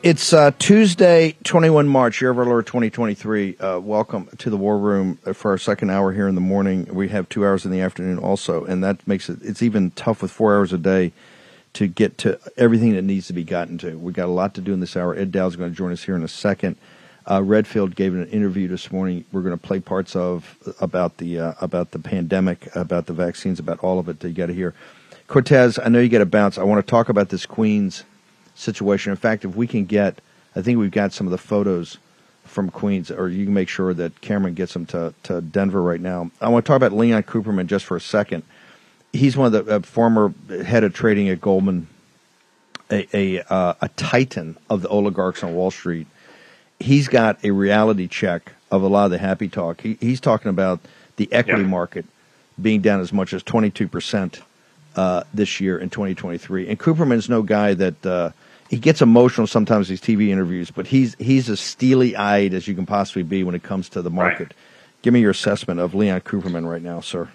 It's uh, Tuesday, 21 March, year of our Lord 2023. Uh, welcome to the War Room for our second hour here in the morning. We have two hours in the afternoon also, and that makes it, it's even tough with four hours a day to get to everything that needs to be gotten to. We've got a lot to do in this hour. Ed Dowd's going to join us here in a second. Uh, Redfield gave an interview this morning. We're going to play parts of about the uh, about the pandemic, about the vaccines, about all of it. That you got to hear. Cortes. I know you get a bounce. I want to talk about this Queens situation. In fact, if we can get, I think we've got some of the photos from Queens, or you can make sure that Cameron gets them to, to Denver right now. I want to talk about Leon Cooperman just for a second. He's one of the uh, former head of trading at Goldman, a a, uh, a titan of the oligarchs on Wall Street. He's got a reality check of a lot of the happy talk. He, he's talking about the equity yeah. market being down as much as twenty two percent uh, this year in 2023. And Cooperman's no guy that uh, he gets emotional sometimes these TV interviews, but he's he's as steely eyed as you can possibly be when it comes to the market. Right. Give me your assessment of Leon Cooperman right now, sir.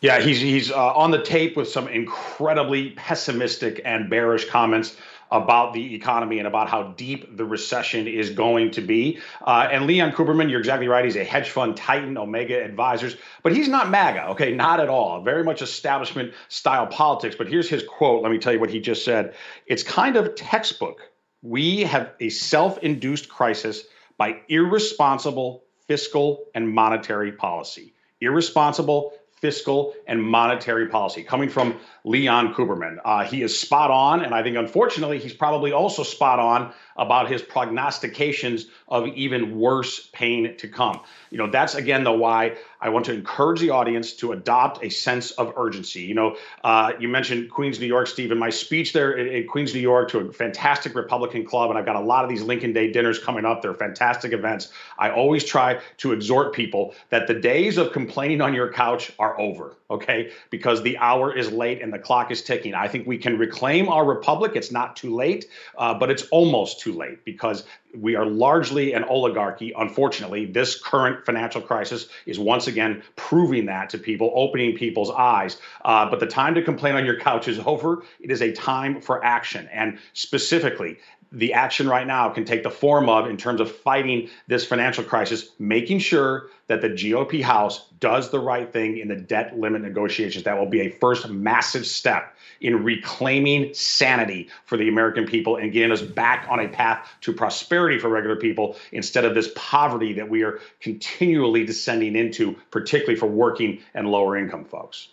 Yeah, he's he's uh, on the tape with some incredibly pessimistic and bearish comments about the economy and about how deep the recession is going to be. Uh, and Leon Cooperman, you're exactly right. He's a hedge fund titan, Omega Advisors, but he's not MAGA, okay? Not at all. Very much establishment style politics. But here's his quote. Let me tell you what he just said. It's kind of textbook. We have a self induced crisis by irresponsible fiscal and monetary policy. Irresponsible fiscal and monetary policy coming from Leon Cooperman. Uh, he is spot on, and I think unfortunately he's probably also spot on about his prognostications of even worse pain to come. You know, that's again the why I want to encourage the audience to adopt a sense of urgency. You know, uh, you mentioned Queens, New York, Steve. In my speech there in Queens, New York, to a fantastic Republican club, and I've got a lot of these Lincoln Day dinners coming up. They're fantastic events. I always try to exhort people that the days of complaining on your couch are over, okay? Because the hour is late and the clock is ticking. I think we can reclaim our republic. It's not too late, uh, but it's almost too late because we are largely an oligarchy. Unfortunately, this current financial crisis is once again proving that to people, opening people's eyes. Uh, but the time to complain on your couch is over. It is a time for action. And specifically, the action right now can take the form of, in terms of fighting this financial crisis, making sure that the GOP House does the right thing in the debt limit negotiations. That will be a first massive step in reclaiming sanity for the American people and getting us back on a path to prosperity for regular people instead of this poverty that we are continually descending into, particularly for working and lower income folks.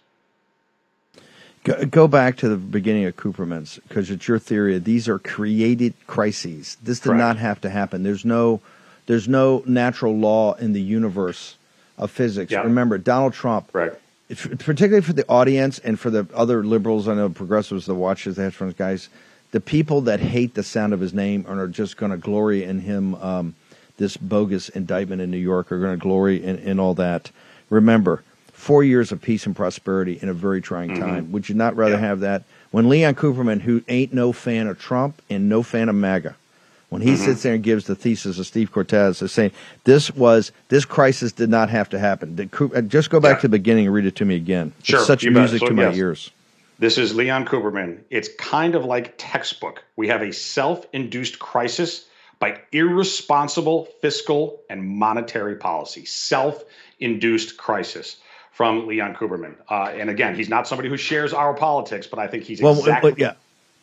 Go, go back to the beginning of Cooperman's because it's your theory. These are created crises. This did Correct. not have to happen. There's no, there's no natural law in the universe of physics. Yeah. Remember, Donald Trump, right. particularly for the audience and for the other liberals, I know progressives that watch the hedge funds guys, the people that hate the sound of his name and are just going to glory in him. Um, this bogus indictment in New York are going to glory in, in all that. Remember, four years of peace and prosperity in a very trying mm-hmm. time. Would you not rather yeah. have that? When Leon Cooperman, who ain't no fan of Trump and no fan of MAGA, when he mm-hmm. sits there and gives the thesis of Steve Cortes, is saying this was this crisis did not have to happen. Uh, just go back yeah. to the beginning and read it to me again. Sure, it's such music so, to my ears. This is Leon Cooperman. It's kind of like textbook. We have a self-induced crisis by irresponsible fiscal and monetary policy. Self-induced crisis from Leon Cooperman. Uh, and again, he's not somebody who shares our politics, but I think he's well, exactly, yeah.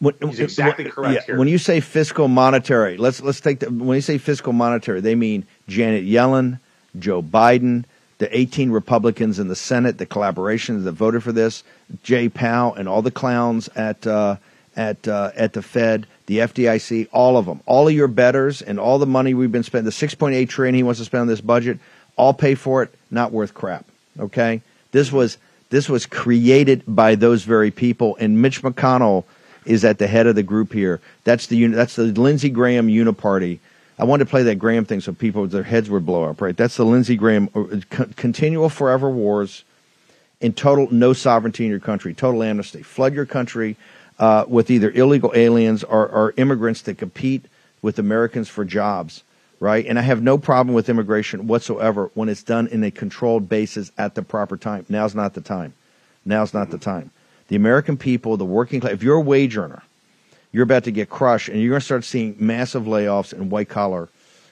When, he's exactly correct yeah, here. When you say fiscal monetary, let's let's take the when you say fiscal monetary, they mean Janet Yellen, Joe Biden, the 18 Republicans in the Senate, the collaborations that voted for this, Jay Powell and all the clowns at uh, at uh, at the Fed, the FDIC, all of them, all of your betters, and all the money we've been spending, the 6.8 trillion he wants to spend on this budget, all pay for it. Not worth crap. Okay, this was this was created by those very people, and Mitch McConnell is at the head of the group here. That's the that's the Lindsey Graham Uniparty. I wanted to play that Graham thing so people their heads would blow up. Right, that's the Lindsey Graham uh, continual forever wars, in total no sovereignty in your country, total amnesty, flood your country uh, with either illegal aliens or, or immigrants that compete with Americans for jobs, right? And I have no problem with immigration whatsoever when it's done in a controlled basis at the proper time. Now's not the time. Now's not the time. The American people, the working class, if you're a wage earner, you're about to get crushed and you're going to start seeing massive layoffs in white collar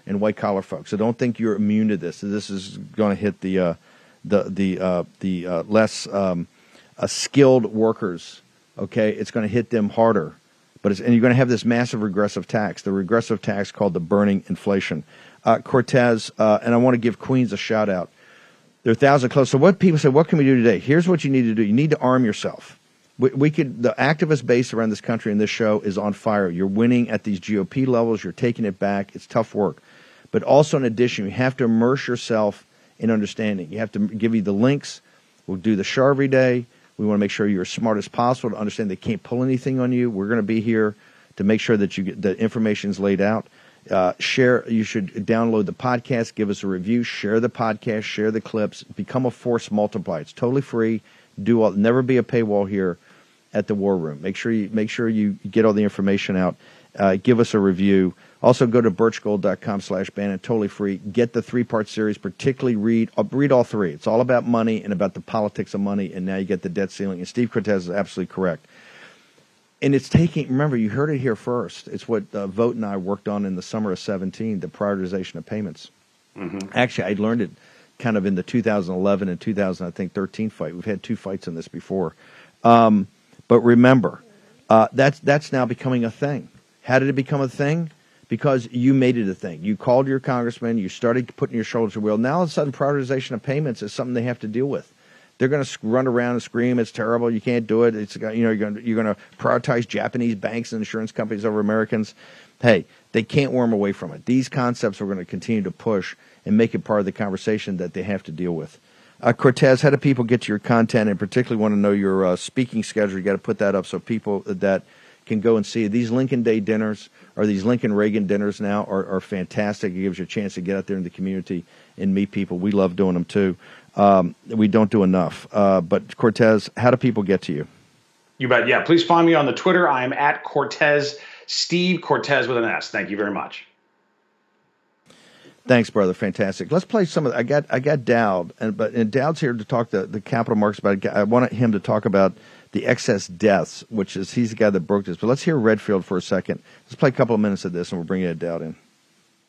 and white collar folks. So don't think you're immune to this. This is going to hit the uh, the the uh, the uh, less um, uh, skilled workers okay, it's going to hit them harder. But and you're going to have this massive regressive tax, the regressive tax called the burning inflation. Uh, Cortes, uh, and I want to give Queens a shout out. There are thousands close. So what people say, what can we do today? Here's what you need to do. You need to arm yourself. We, we could the activist base around this country and this show is on fire. You're winning at these GOP levels. You're taking it back. It's tough work, but also in addition, you have to immerse yourself in understanding. You have to give you the links. We'll do the show every day. We want to make sure you're as smart as possible to understand they can't pull anything on you. We're going to be here to make sure that you get the information is laid out. Uh, share. You should download the podcast, give us a review, share the podcast, share the clips, become a force multiplier. It's totally free. Do all, never be a paywall here at the War Room. Make sure you make sure you get all the information out. Uh, give us a review. Also, go to birchgold.com slash Bannon, totally free. Get the three part series, particularly read uh, read all three. It's all about money and about the politics of money, and now you get the debt ceiling. And Steve Cortes is absolutely correct. And it's taking, remember, you heard it here first. It's what uh, Vought and I worked on in the summer of 17, the prioritization of payments. Mm-hmm. Actually, I learned it kind of in the 2011 and 2000, I think, 13 fight. We've had two fights on this before. Um, but remember, uh, that's, that's now becoming a thing. How did it become a thing? Because you made it a thing. You called your congressman, you started putting your shoulder to the wheel. Now all of a sudden, prioritization of payments is something they have to deal with. They're going to run around and scream, "It's terrible! You can't do it!" It's you know you're going to, you're going to prioritize Japanese banks and insurance companies over Americans. Hey, they can't worm away from it. These concepts are going to continue to push and make it part of the conversation that they have to deal with. Uh, Cortes, how do people get to your content, and particularly want to know your uh, speaking schedule? You got to put that up so people that can go and see these Lincoln Day dinners or these Lincoln Reagan dinners now are, are fantastic. It gives you a chance to get out there in the community and meet people. We love doing them too. Um, we don't do enough. Uh, but Cortes, how do people get to you? You bet. Yeah, please find me on the Twitter. I am at Cortes Steve Cortes with an S. Thank you very much. Thanks, brother. Fantastic. Let's play some of. The, I got I got Dowd, and but and Dowd's here to talk the the capital markets about. I wanted him to talk about the excess deaths, which is he's the guy that broke this. But let's hear Redfield for a second. Let's play a couple of minutes of this, and we'll bring Ed Dowd in.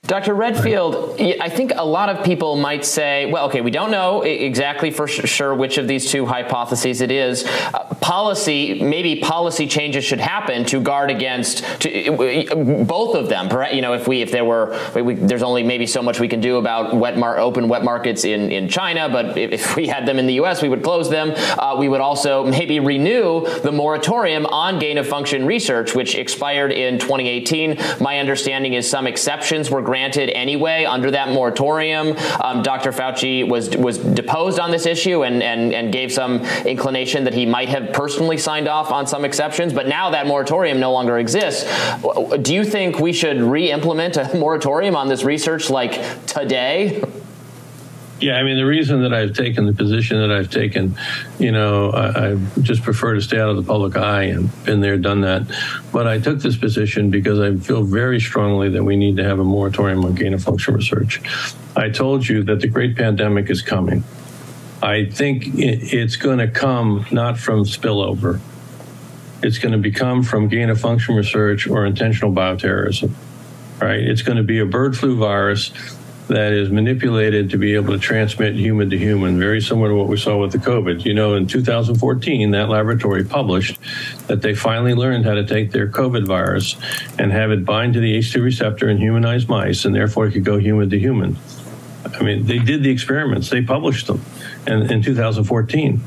Dr. Redfield, I think a lot of people might say, well, okay, we don't know exactly for sure which of these two hypotheses it is. Uh, policy, maybe policy changes should happen to guard against to, both of them. You know, if we, if there were, we, there's only maybe so much we can do about wet mar- open wet markets in, in China, but if we had them in the U.S., we would close them. Uh, we would also maybe renew the moratorium on gain of function research, which expired in 2018. My understanding is some exceptions were granted anyway under that moratorium. Um, Dr. Fauci was was deposed on this issue and, and, and gave some inclination that he might have personally signed off on some exceptions, but now that moratorium no longer exists. Do you think we should re-implement a moratorium on this research like today? Yeah, I mean, the reason that I've taken the position that I've taken, you know, I, I, just prefer to stay out of the public eye and been there, done that. But I took this position because I feel very strongly that we need to have a moratorium on gain of function research. I told you that the great pandemic is coming. I think it's going to come not from spillover. It's going to become from gain of function research or intentional bioterrorism, right? It's going to be a bird flu virus that is manipulated to be able to transmit human to human, very similar to what we saw with the COVID. You know, in 2014, that laboratory published that they finally learned how to take their COVID virus and have it bind to the ACE2 receptor in humanized mice, and therefore it could go human to human. I mean, they did the experiments, they published them in, in 2014.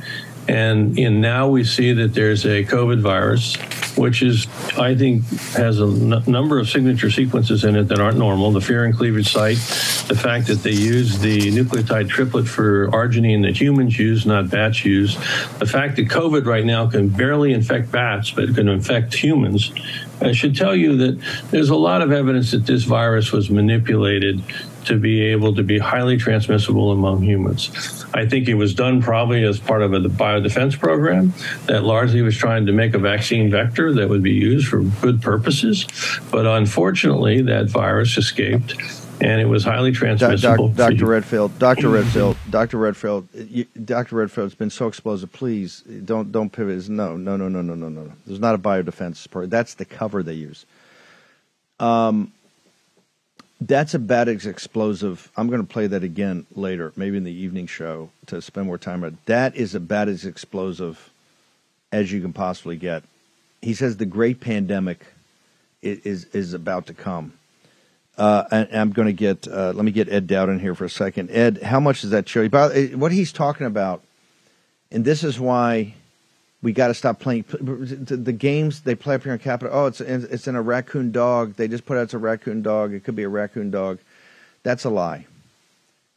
And, and now we see that there's a COVID virus, which is, I think, has a n- number of signature sequences in it that aren't normal. The furin cleavage site, the fact that they use the nucleotide triplet for arginine that humans use, not bats use, the fact that COVID right now can barely infect bats, but can infect humans. I should tell you that there's a lot of evidence that this virus was manipulated to be able to be highly transmissible among humans. I think it was done probably as part of a biodefense program that largely was trying to make a vaccine vector that would be used for good purposes. But unfortunately, that virus escaped and it was highly transmissible. Dr. Redfield, Dr. Redfield, Dr. Redfield, Dr. Redfield's been so explosive. Please don't don't pivot. No, no, no, no, no, no, no. There's not a biodefense program. That's the cover they use. Um, that's about as explosive. I'm going to play that again later, maybe in the evening show to spend more time on. That is about as explosive as you can possibly get. He says the great pandemic is is, about to come. Uh, and I'm going to get. Uh, let me get Ed Dowd in here for a second. Ed, how much does that show you? About what he's talking about, and this is why we got to stop playing the games they play up here in Capitol. Oh, it's it's in a raccoon dog. They just put out it's a raccoon dog. It could be a raccoon dog. That's a lie.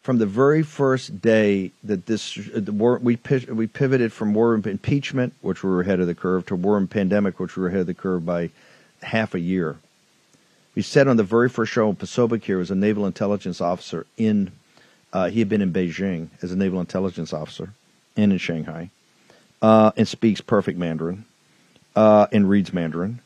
From the very first day that this the war, we we pivoted from war impeachment, which we were ahead of the curve, to war and pandemic, which we were ahead of the curve by half a year. We said on the very first show, Posobiec here was a naval intelligence officer in. Uh, he had been in Beijing as a naval intelligence officer and in Shanghai uh, and speaks perfect Mandarin uh, and reads Mandarin.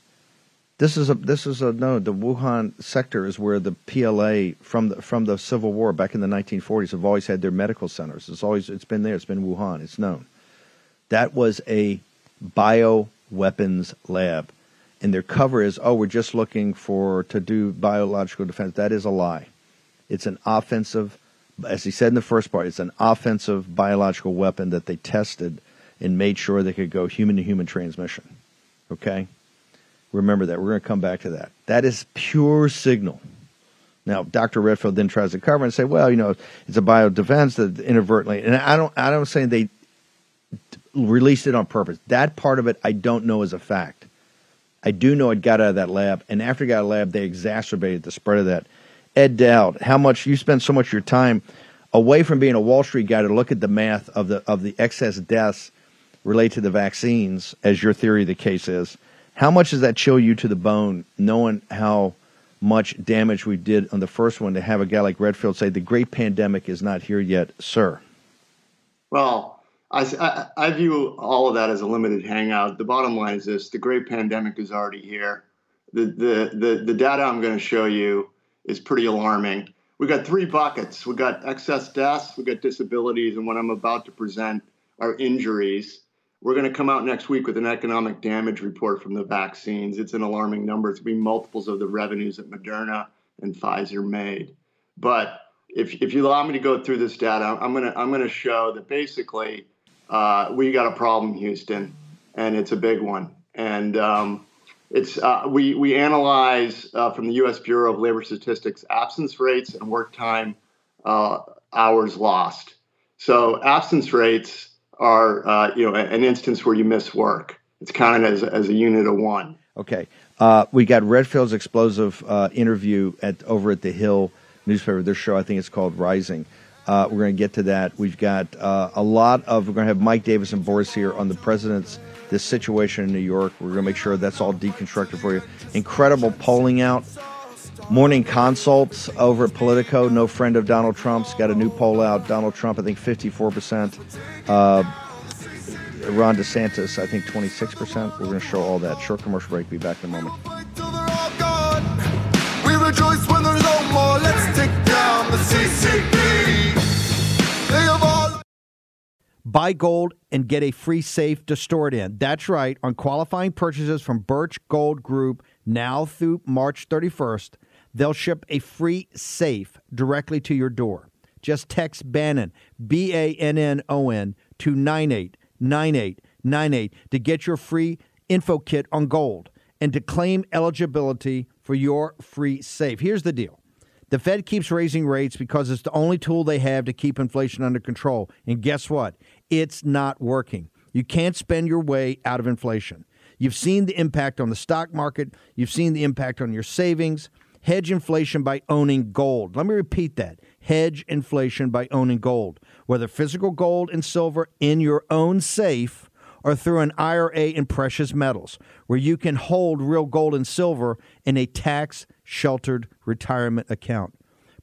This is a this is a no. The Wuhan sector is where the PLA from the from the Civil War back in the 1940s have always had their medical centers. It's always it's been there. It's been Wuhan. It's known. That was a bio weapons lab, and their cover is oh we're just looking for to do biological defense. That is a lie. It's an offensive, as he said in the first part, it's an offensive biological weapon that they tested and made sure they could go human to human transmission. Okay? Remember that. We're going to come back to that. That is pure signal. Now, Dr. Redfield then tries to cover and say, well, you know, it's a biodefense that inadvertently, and I don't, I don't say they released it on purpose. That part of it, I don't know as a fact. I do know it got out of that lab, and after it got out of the lab, they exacerbated the spread of that. Ed Dowd, how much you spend so much of your time away from being a Wall Street guy to look at the math of the of the excess deaths relate to the vaccines, as your theory of the case is, how much does that chill you to the bone, knowing how much damage we did on the first one to have a guy like Redfield say the great pandemic is not here yet, sir? Well, I, I, view all of that as a limited hangout. The bottom line is this: the great pandemic is already here. The the the, the data I'm going to show you is pretty alarming. We got three buckets. We got excess deaths, we got disabilities, and what I'm about to present are injuries. We're going to come out next week with an economic damage report from the vaccines. It's an alarming number. It's going to be multiples of the revenues that Moderna and Pfizer made. But if, if you allow me to go through this data, I'm going to I'm going to show that basically uh, we got a problem, Houston, and it's a big one. And um, it's uh, we we analyze uh, from the U.S. Bureau of Labor Statistics absence rates and work time uh, hours lost. So absence rates are uh, you know an instance where you miss work. It's counted as as a unit of one. Okay, uh, we got Redfield's explosive uh, interview at over at the Hill newspaper. Their show, I think it's called Rising. Uh, we're going to get to that. We've got uh, a lot of. We're going to have Mike Davis and Boris here on the president's this situation in New York. We're going to make sure that's all deconstructed for you. Incredible polling out. Morning consults over at Politico. No friend of Donald Trump's got a new poll out. Donald Trump, I think 54%. Uh, Ron DeSantis, I think 26%. We're going to show all that. Short commercial break. Be back in a moment. We rejoice when there's no more. Let's take down the CCP. Buy gold and get a free safe to store it in. That's right. On qualifying purchases from Birch Gold Group now through March 31st, they'll ship a free safe directly to your door. Just text Bannon, B A N N O N, to 989898 to get your free info kit on gold and to claim eligibility for your free safe. Here's the deal The Fed keeps raising rates because it's the only tool they have to keep inflation under control. And guess what? It's not working. You can't spend your way out of inflation. You've seen the impact on the stock market, you've seen the impact on your savings. Hedge inflation by owning gold. Let me repeat that. Hedge inflation by owning gold, whether physical gold and silver in your own safe or through an IRA in precious metals, where you can hold real gold and silver in a tax sheltered retirement account.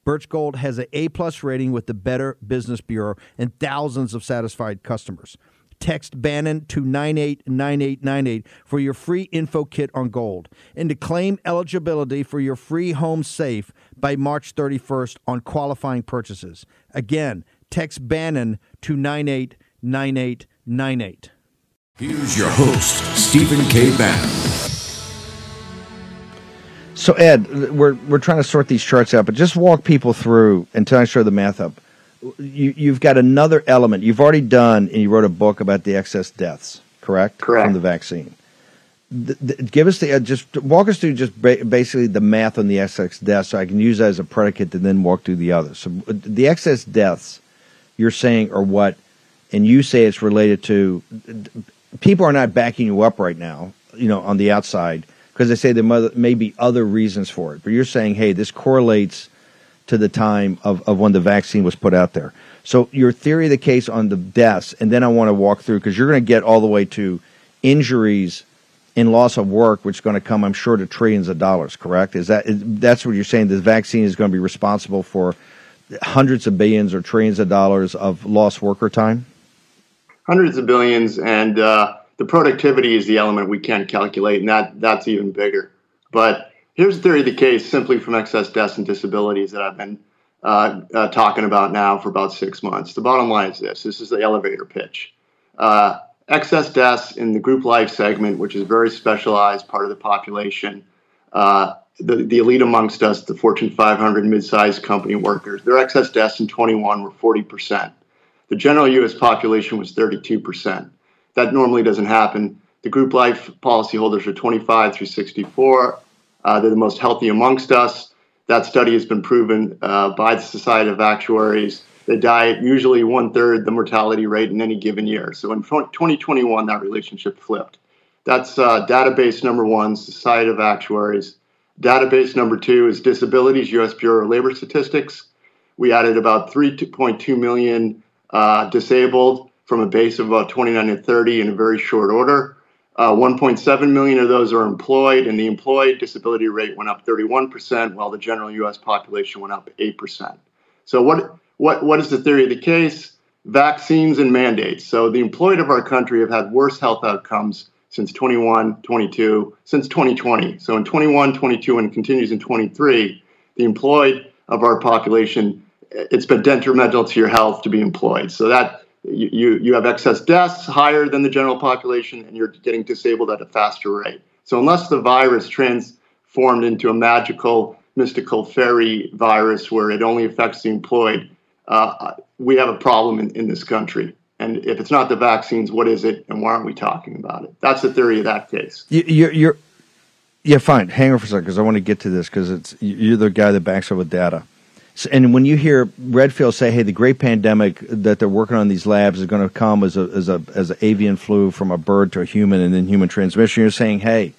Birch Gold has an A plus rating with the Better Business Bureau and thousands of satisfied customers. Text Bannon to 989898 for your free info kit on gold and to claim eligibility for your free home safe by March 31st on qualifying purchases. Again, text Bannon to 989898. Here's your host, Stephen K. Bannon. So Ed, we're we're trying to sort these charts out, but just walk people through until I show the math up. You, you've got another element. You've already done, and you wrote a book about the excess deaths, correct? Correct. From the vaccine. The, the, give us the uh, just walk us through just ba- basically the math on the excess deaths, so I can use that as a predicate to then walk through the others. So uh, the excess deaths, you're saying are what, and you say it's related to. People are not backing you up right now, you know, on the outside because they say there may be other reasons for it. But you're saying, hey, this correlates to the time of, of when the vaccine was put out there. So your theory of the case on the deaths, and then I want to walk through because you're going to get all the way to injuries and loss of work, which is going to come, I'm sure, to trillions of dollars. Correct? Is that that's what you're saying? The vaccine is going to be responsible for hundreds of billions or trillions of dollars of lost worker time. Hundreds of billions, and uh, the productivity is the element we can't calculate, and that that's even bigger. But here's the theory of the case, simply from excess deaths and disabilities that I've been uh, uh, talking about now for about six months. The bottom line is this: this is the elevator pitch. Uh, excess deaths in the group life segment, which is a very specialized part of the population. Uh, the, the elite amongst us, the Fortune 500 mid-sized company workers, their excess deaths in 21 were 40 percent. The general U.S. population was 32 percent. That normally doesn't happen. The group life policyholders are 25 through 64. Uh, they're the most healthy amongst us. That study has been proven uh, by the Society of Actuaries. They die at usually one third the mortality rate in any given year. So in 2021, that relationship flipped. That's uh, database number one, Society of Actuaries. Database number two is disabilities, U.S. Bureau of Labor Statistics. We added about 3.2 million uh, disabled from a base of about 29 to 30 in a very short order. Uh, 1.7 million of those are employed, and the employed disability rate went up 31%, while the general U.S. population went up 8%. So, what what what is the theory of the case? Vaccines and mandates. So, the employed of our country have had worse health outcomes since 21, 22, since 2020. So, in 21, 22, and continues in 23, the employed of our population, it's been detrimental to your health to be employed. So that you, you have excess deaths higher than the general population and you're getting disabled at a faster rate. So unless the virus transformed into a magical, mystical fairy virus where it only affects the employed, uh, we have a problem in, in this country. And if it's not the vaccines, what is it, and why aren't we talking about it? That's the theory of that case. You, you're, you're yeah, fine. Hang on for a second because I want to get to this because it's you're the guy that backs up with data and when you hear Redfield say, "Hey, the great pandemic that they're working on these labs is going to come as a as a as an avian flu from a bird to a human and then human transmission," you're saying, "Hey,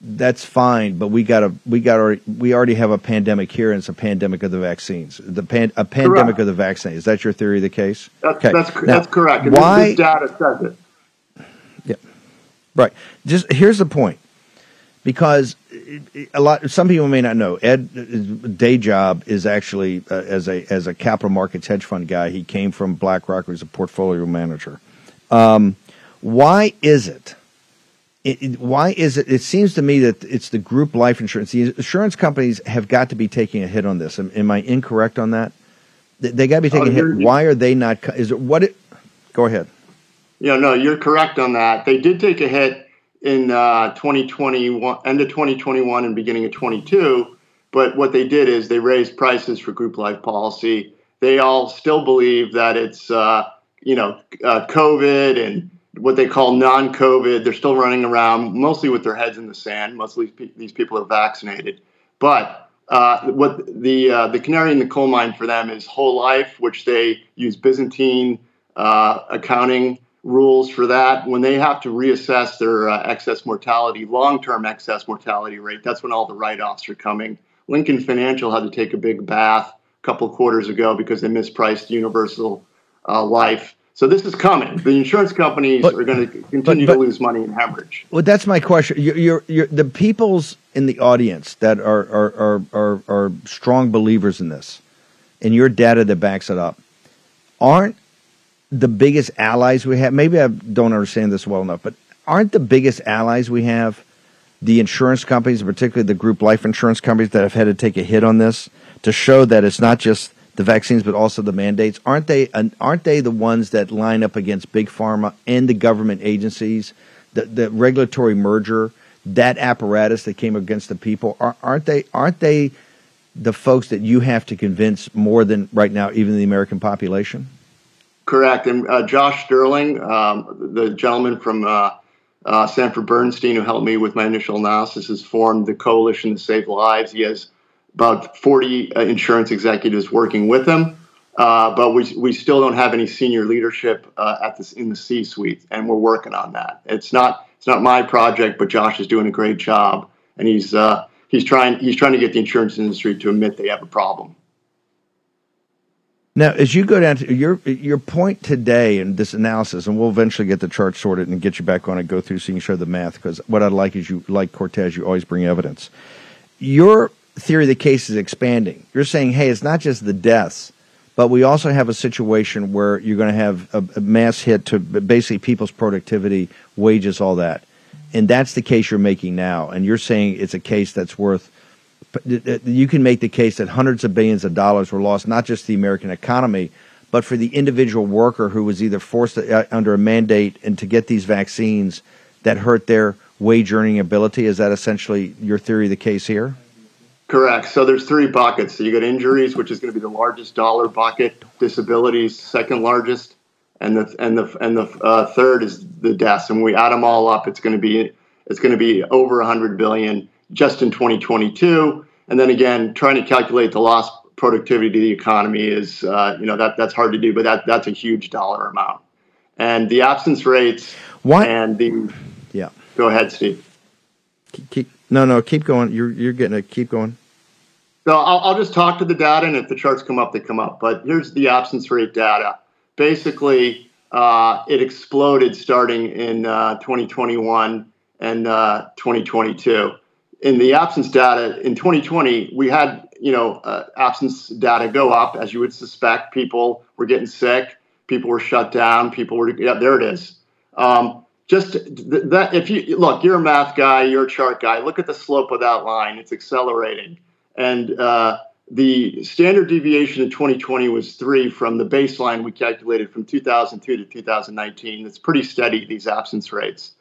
that's fine, but we got a we got our, we already have a pandemic here, and it's a pandemic of the vaccines. The pan, a pandemic correct. of the vaccine. Is that your theory of the case? That's okay. that's, now, that's correct. And why this data says it? Yeah, right. Just here's the point because a lot some people may not know ed day job is actually uh, as a as a capital markets hedge fund guy he came from blackrock he's a portfolio manager. Um, why is it, it, it, why is it it seems to me that it's the group life insurance. The insurance companies have got to be taking a hit on this. Am, am i incorrect on that? They, they got to be taking oh, a hit. Why are they not is it what it go ahead. Yeah no you're correct on that. They did take a hit in uh, 2021, end of 2021 and beginning of 22. But what they did is they raised prices for group life policy. They all still believe that it's, uh, you know, uh, COVID and what they call non-COVID. They're still running around mostly with their heads in the sand. Mostly these people are vaccinated. But uh, what the uh, the canary in the coal mine for them is whole life, which they use Byzantine uh, accounting rules for that. When they have to reassess their uh, excess mortality, long term excess mortality rate, that's when all the write offs are coming. Lincoln Financial had to take a big bath a couple quarters ago because they mispriced Universal uh, Life. So this is coming. The insurance companies but, are going to continue but, but, to lose money and hemorrhage. Well, that's my question. You're, you're, you're, the people's in the audience that are, are, are, are, are strong believers in this, and your data that backs it up, aren't the biggest allies we have. Maybe I don't understand this well enough, but aren't the biggest allies we have the insurance companies, particularly the group life insurance companies that have had to take a hit on this to show that it's not just the vaccines but also the mandates? Aren't they aren't they the ones that line up against big pharma and the government agencies, the the regulatory merger, that apparatus that came against the people? Aren't they aren't they the folks that you have to convince more than right now even the American population? Correct. And uh, Josh Stirling, um, the gentleman from uh, uh, Sanford Bernstein, who helped me with my initial analysis, has formed the Coalition to Save Lives. He has about 40 uh, insurance executives working with him. Uh, but we, we still don't have any senior leadership uh, at this in the C-suite, and we're working on that. It's not it's not my project, but Josh is doing a great job, and he's he's trying he's trying to get the insurance industry to admit they have a problem. Now, as you go down to your your point today in this analysis, and we'll eventually get the chart sorted and get you back on and go through so you can show the math. Because what I like is you like Cortes, you always bring evidence. Your theory of the case is expanding. You're saying, hey, it's not just the deaths, but we also have a situation where you're going to have a, a mass hit to basically people's productivity, wages, all that, and that's the case you're making now. And you're saying it's a case that's worth you can make the case that hundreds of billions of dollars were lost, not just the American economy, but for the individual worker who was either forced to, uh, under a mandate and to get these vaccines that hurt their wage earning ability. Is that essentially your theory of the case here? Correct. So there's three buckets. So you got injuries, which is going to be the largest dollar bucket. Disabilities, second largest, and the and the and the uh, third is the deaths. And we add them all up, it's going to be it's going to be over 100 billion just in 2022. And then again, trying to calculate the lost productivity to the economy is, uh, you know, that that's hard to do, but that that's a huge dollar amount. And the absence rates what? and the yeah. Go ahead, Steve. Keep, keep no no keep going. You're you're getting it. Keep going. So I'll, I'll just talk to the data, and if the charts come up, they come up. But here's the absence rate data. Basically, uh, it exploded starting in uh, 2021 and uh, 2022 in the absence data in 2020, we had you know uh, absence data go up as you would suspect. People were getting sick, people were shut down, people were yeah there it is. Um, just th- that if you look, you're a math guy, you're a chart guy. Look at the slope of that line; it's accelerating, and uh, the standard deviation in 2020 was three from the baseline we calculated from 2002 to 2019. It's pretty steady these absence rates.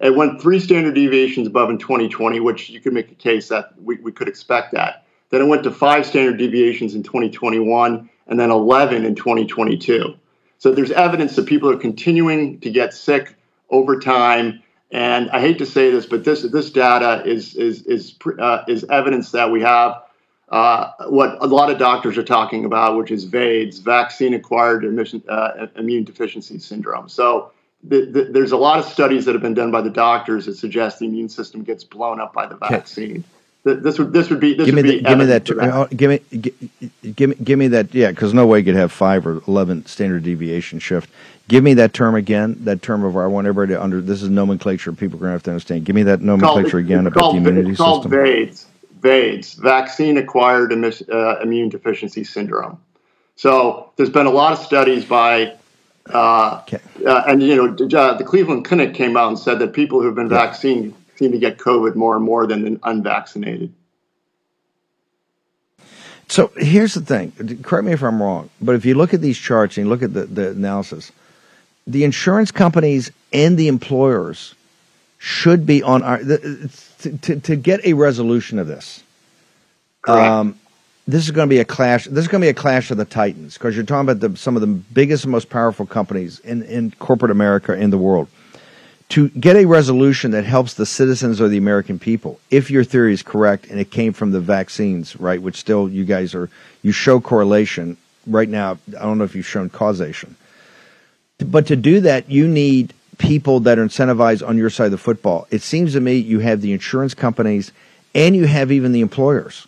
It went three standard deviations above in 2020, which you could make a case that we, we could expect that. Then it went to five standard deviations in 2021 and then 11 in 2022. So there's evidence that people are continuing to get sick over time. And I hate to say this, but this this data is is is uh, is evidence that we have uh, what a lot of doctors are talking about, which is VAIDS, vaccine-acquired uh, immune deficiency syndrome. So the, the, there's a lot of studies that have been done by the doctors that suggest the immune system gets blown up by the vaccine. Okay. This would this would be this give me the, give me that, that. give me give, give me give me that yeah because no way you could have five or eleven standard deviation shift. Give me that term again. That term of I want everybody to under this is nomenclature people are going to have to understand. Give me that nomenclature called, again about called, the immunity it's called system. VADES. VAIDS, vaccine acquired uh, immune deficiency syndrome. So there's been a lot of studies by uh, okay. Uh, and you know, uh, the Cleveland Clinic came out and said that people who've been yeah. vaccinated seem to get COVID more and more than the unvaccinated. So here's the thing. Correct me if I'm wrong, but if you look at these charts and you look at the, the analysis, the insurance companies and the employers should be on our to, to, to get a resolution of this. Correct. Um, this is going to be a clash. This is going to be a clash of the titans because you're talking about the, some of the biggest and most powerful companies in, in corporate America in the world. to get a resolution that helps the citizens or the American people, if your theory is correct and it came from the vaccines, right, which still you guys are, you show correlation. Right now, I don't know if you've shown causation. But to do that, you need people that are incentivized on your side of the football. It seems to me you have the insurance companies and you have even the employers,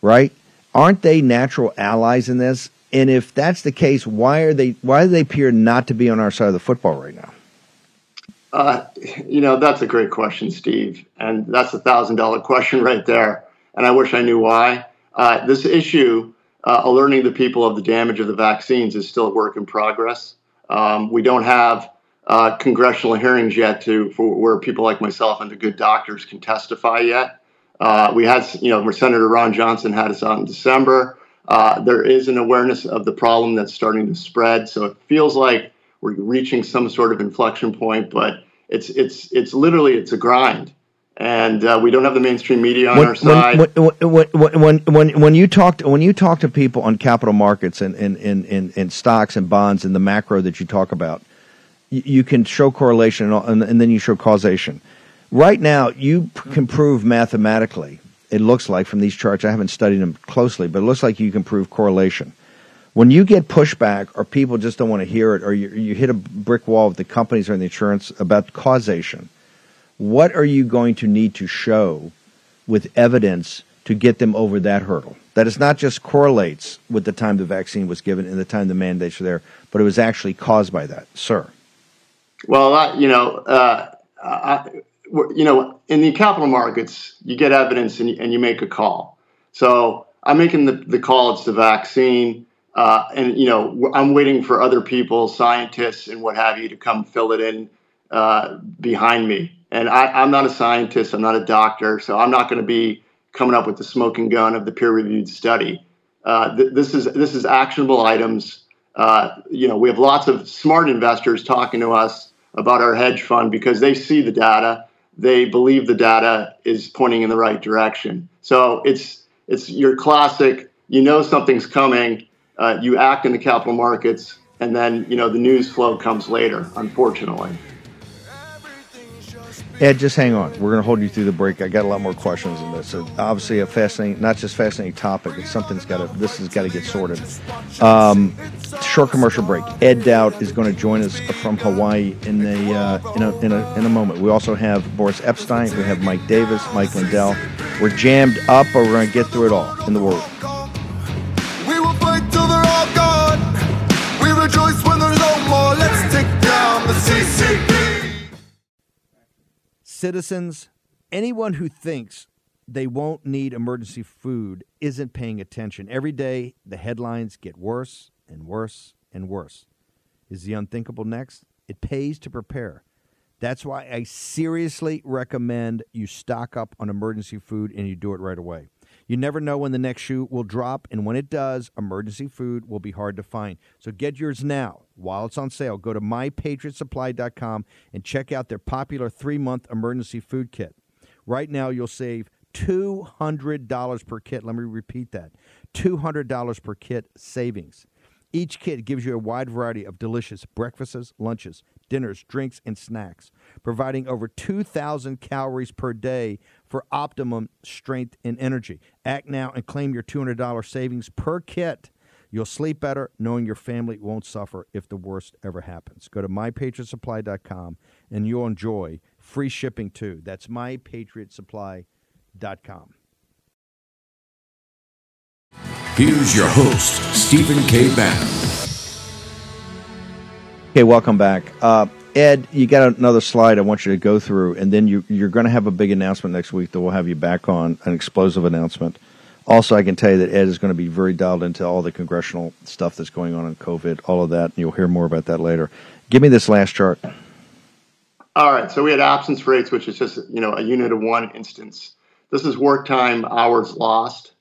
right? Aren't they natural allies in this? And if that's the case, why are they why do they appear not to be on our side of the football right now? Uh, you know, that's a great question, Steve. And that's a thousand dollar question right there. And I wish I knew why. Uh, this issue, uh, alerting the people of the damage of the vaccines, is still a work in progress. Um, we don't have uh, congressional hearings yet to for where people like myself and the good doctors can testify yet. Uh, we had, you know, where Senator Ron Johnson had us out in December. Uh, there is an awareness of the problem that's starting to spread. So it feels like we're reaching some sort of inflection point, but it's it's it's literally it's a grind, and uh, we don't have the mainstream media on when, our side. When, when, when, when, when you talk to, when you talk to people on capital markets and in in, in, in stocks and bonds and the macro that you talk about, you, you can show correlation and, and, and then you show causation. Right now, you can prove mathematically. It looks like from these charts. I haven't studied them closely, but it looks like you can prove correlation when you get pushback or people just don't want to hear it or you, you hit a brick wall with the companies or the insurance about causation, what are you going to need to show with evidence to get them over that hurdle? That it's not just correlates with the time the vaccine was given and the time the mandates are there, but it was actually caused by that, sir. Well, uh, you know, uh, I, you know, in the capital markets, you get evidence and you, and you make a call. So I'm making the, the call. It's the vaccine. Uh, and you know, I'm waiting for other people, scientists and what have you, to come fill it in uh, behind me. And I, am not a scientist. I'm not a doctor, so I'm not going to be coming up with the smoking gun of the peer-reviewed study. Uh, th- this is this is actionable items. Uh, you know, we have lots of smart investors talking to us about our hedge fund because they see the data. They believe the data is pointing in the right direction. So it's it's your classic. You know something's coming uh, you act in the capital markets, and then you know the news flow comes later. Unfortunately. Ed, just hang on. We're going to hold you through the break. I got a lot more questions on this. Obviously, a fascinating, not just fascinating topic. It's something's got to. This has got to get sorted. Um, short commercial break. Ed Dowd is going to join us from Hawaii in a, uh, in a in a in a moment. We also have Boris Epstein. We have Mike Davis, Mike Lindell. We're jammed up, but we're going to get through it all in the world. Citizens, anyone who thinks they won't need emergency food isn't paying attention. Every day, the headlines get worse and worse and worse. Is the unthinkable next? It pays to prepare. That's why I seriously recommend you stock up on emergency food and you do it right away. You never know when the next shoe will drop, and when it does, emergency food will be hard to find. So get yours now while it's on sale. Go to mypatriotsupply.com and check out their popular three month emergency food kit. Right now, you'll save $200 per kit. Let me repeat that $200 per kit savings. Each kit gives you a wide variety of delicious breakfasts, lunches, dinners, drinks, and snacks, providing over 2,000 calories per day for optimum strength and energy. Act now and claim your $200 savings per kit. You'll sleep better knowing your family won't suffer if the worst ever happens. Go to mypatriotsupply.com and you'll enjoy free shipping too. That's mypatriotsupply.com. Here's your host, Stephen K. Bannon. Okay, welcome back. Uh, Ed, you got another slide I want you to go through, and then you, you're going to have a big announcement next week that we'll have you back on, an explosive announcement. Also, I can tell you that Ed is going to be very dialed into all the congressional stuff that's going on in COVID, all of that, and you'll hear more about that later. Give me this last chart. All right, so we had absence rates, which is just you know a unit of one instance. This is work time hours lost.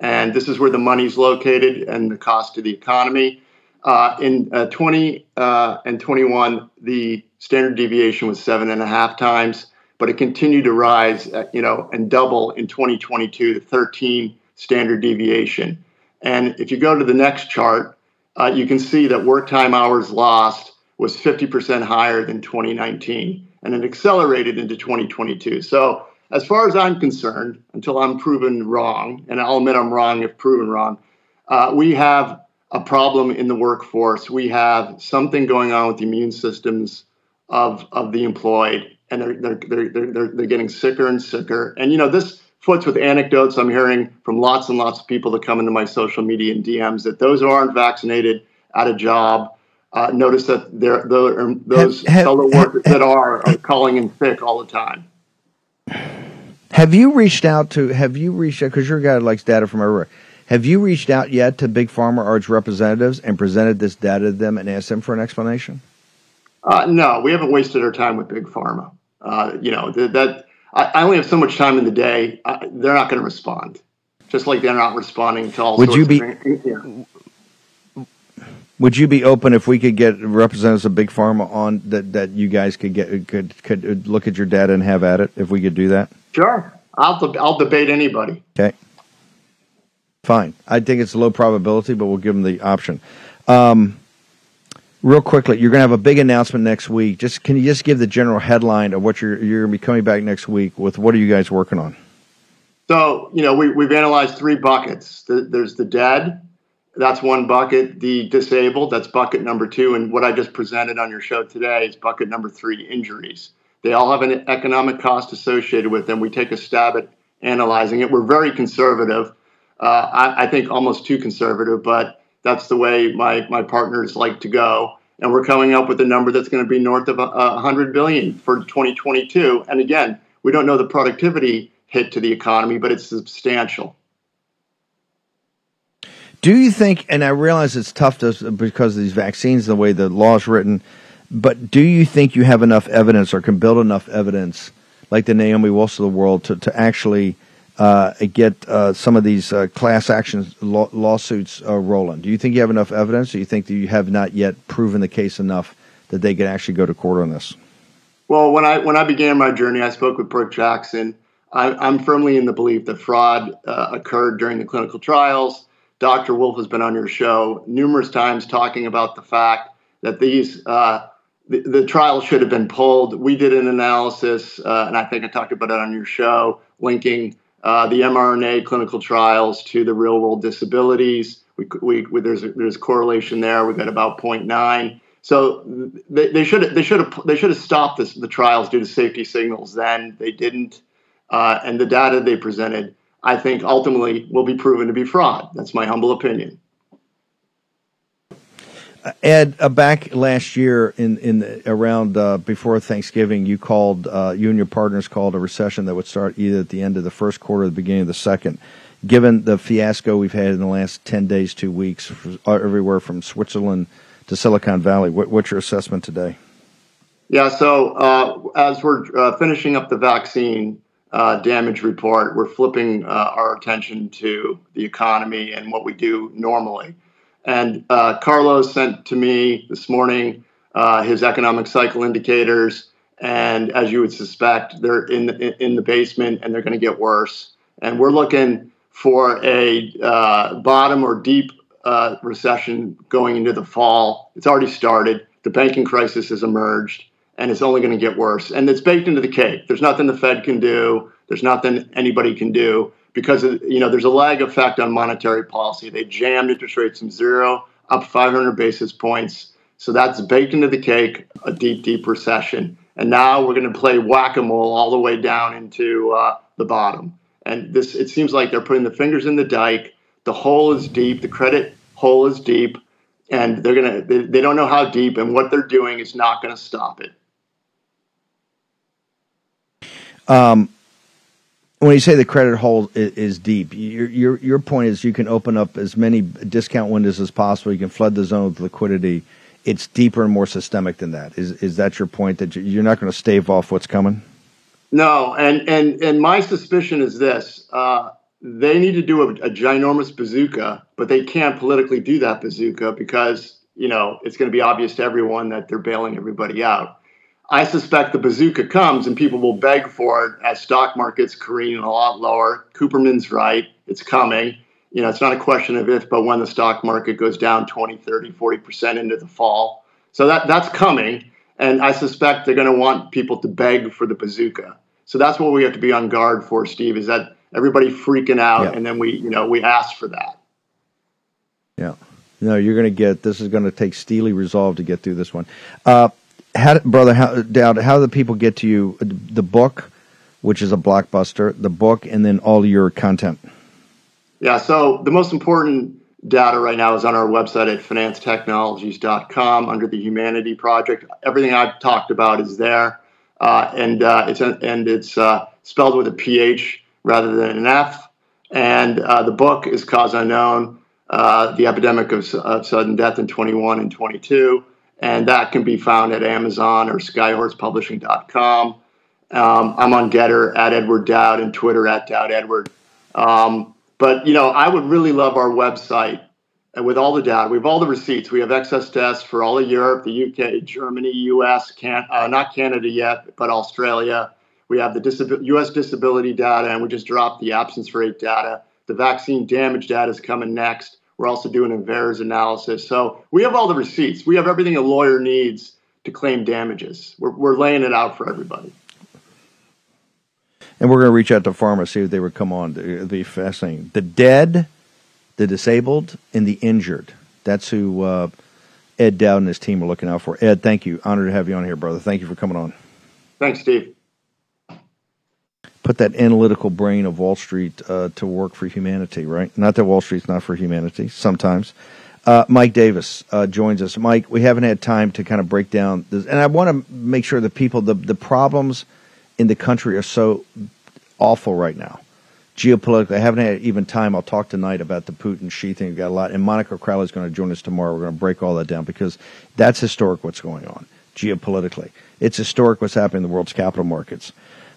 And this is where the money's located and the cost to the economy. Uh, in uh, 20 uh, and 21, the standard deviation was seven and a half times, but it continued to rise, uh, you know, and double in 2022 to 13 standard deviation. And if you go to the next chart, uh, you can see that work time hours lost was 50% higher than 2019. and it accelerated into 2022. So, as far as I'm concerned, until I'm proven wrong, and I'll admit I'm wrong if proven wrong, uh, we have a problem in the workforce. We have something going on with the immune systems of of the employed, and they're they're they're they're, they're getting sicker and sicker. And you know this foots with anecdotes I'm hearing from lots and lots of people that come into my social media and DMs that those who aren't vaccinated at a job uh, notice that there those have, have, fellow workers have, that are are calling in sick all the time. Have you reached out to? Have you reached out because you're a guy likes data from everywhere? Have you reached out yet to Big Pharma or its representatives and presented this data to them and asked them for an explanation? Uh, no, we haven't wasted our time with Big Pharma. Uh, you know that, that I, I, only have so much time in the day. I, they're not going to respond, just like they're not responding to all. Would you be? Of, would you be open if we could get representatives of Big Pharma on that that you guys could get could could look at your data and have at it if we could do that? Sure, I'll I'll debate anybody. Okay, fine. I think it's low probability, but we'll give them the option. Um, real quickly, you're going to have a big announcement next week. Just can you just give the general headline of what you're you're going to be coming back next week with? What are you guys working on? So you know we we've analyzed three buckets. The, there's the dead that's one bucket. The disabled, that's bucket number two. And what I just presented on your show today is bucket number three injuries. They all have an economic cost associated with them. We take a stab at analyzing it. We're very conservative. Uh, I, I, think almost too conservative, but that's the way my, my partners like to go. And we're coming up with a number that's going to be north of 100 billion for 2022. And again, we don't know the productivity hit to the economy, but it's substantial. Do you think, and I realize it's tough to, because of these vaccines, the way the law is written, but do you think you have enough evidence or can build enough evidence, like the Naomi Wolfs of the world, to, to actually uh, get uh, some of these uh, class action law- lawsuits uh, rolling? Do you think you have enough evidence, or do you think that you have not yet proven the case enough that they could actually go to court on this? Well, when I when I began my journey, I spoke with Brook Jackson. I, am firmly in the belief that fraud uh, occurred during the clinical trials Dr. Wolf has been on your show numerous times talking about the fact that these uh, the, the trial should have been pulled. We did an analysis, uh, and I think I talked about it on your show, linking uh, the mRNA clinical trials to the real world disabilities. We, we, we there's a, there's correlation there. We've got about 0.9. So they, should they should have they should have stopped this, the trials due to safety signals. Then they didn't, uh, and the data they presented I think ultimately will be proven to be fraud. That's my humble opinion. Uh, Ed, uh, back last year in in the, around uh, before Thanksgiving, you called uh, you and your partners called a recession that would start either at the end of the first quarter or the beginning of the second. Given the fiasco we've had in the last ten days, two weeks, uh, everywhere from Switzerland to Silicon Valley, what, what's your assessment today? Yeah, so uh, as we're finishing up the vaccine, uh, damage report, we're flipping uh, our attention to the economy and what we do normally. And uh, Carlos sent to me this morning uh, his economic cycle indicators, and as you would suspect, they're in the, in the basement and they're going to get worse. And we're looking for a uh, bottom or deep uh, recession going into the fall. It's already started. The banking crisis has emerged and it's only going to get worse. And it's baked into the cake. There's nothing the Fed can do. There's nothing anybody can do because you know there's a lag effect on monetary policy. They jammed interest rates from zero up 500 basis points. So that's baked into the cake, a deep, deep recession. And now we're going to play whack-a-mole all the way down into uh, the bottom. And this, it seems like they're putting the fingers in the dike. The hole is deep. The credit hole is deep, and they're gonna. They, they don't know how deep, and what they're doing is not going to stop it. Um, when you say the credit hole is, deep, your, your your point is you can open up as many discount windows as possible. You can flood the zone with liquidity. It's deeper and more systemic than that. Is is that your point that you're not going to stave off what's coming? No, and and and my suspicion is this: uh, they need to do a, a ginormous bazooka, but they can't politically do that bazooka because you know it's going to be obvious to everyone that they're bailing everybody out. I suspect the bazooka comes and people will beg for it as stock markets careen a lot lower. Cooperman's right. It's coming. You know, it's not a question of if, but when the stock market goes down 20, 30, 40% into the fall. So that that's coming. and I suspect they're going to want people to beg for the bazooka. So that's what we have to be on guard for, Steve. Is that everybody freaking out, yeah. and then we, you know, we ask for that. Yeah. No, you're going to get. This is going to take steely resolve to get through this one. Uh, how, brother, how, how do the people get to you? The book, which is a blockbuster, the book, and then all your content. Yeah. So the most important data right now is on our website at phinancetechnologies.com under the Humanity Project. Everything I've talked about is there, uh, and uh, it's and it's uh, spelled with a PH rather than an F. And uh, the book is Cause Unknown: uh, The Epidemic of, of, Sudden Death in 21 and 22, and that can be found at Amazon or SkyHorsePublishing.com. Um, I'm on Gettr at Edward Dowd and Twitter at Dowd Edward. Um, but you know, I would really love our website with all the data. We have all the receipts. We have excess deaths for all of Europe, the UK, Germany, US, can, uh, not Canada yet, but Australia. We have the disab- US disability data, and we just dropped the absence rate data. The vaccine damage data is coming next. We're also doing a VAERS analysis. So we have all the receipts. We have everything a lawyer needs to claim damages. We're, we're laying it out for everybody and we're going to reach out to pharma see if they would come on. It'd be fascinating. The dead, the disabled, and the injured. That's who uh, Ed Dowd and his team are looking out for. Ed, thank you. Honored to have you on here, brother. Thank you for coming on. Thanks, Steve. Put that analytical brain of Wall Street uh, to work for humanity, right? Not that Wall Street's not for humanity. Sometimes. Uh, Mike Davis uh, joins us. Mike, we haven't had time to kind of break down this, and I want to make sure that people the the problems in the country are so awful right now. Geopolitically, I haven't had even time. I'll talk tonight about the Putin Xi thing. We've got a lot. And Monica Crowley is going to join us tomorrow. We're going to break all that down because that's historic what's going on geopolitically. It's historic what's happening in the world's capital markets.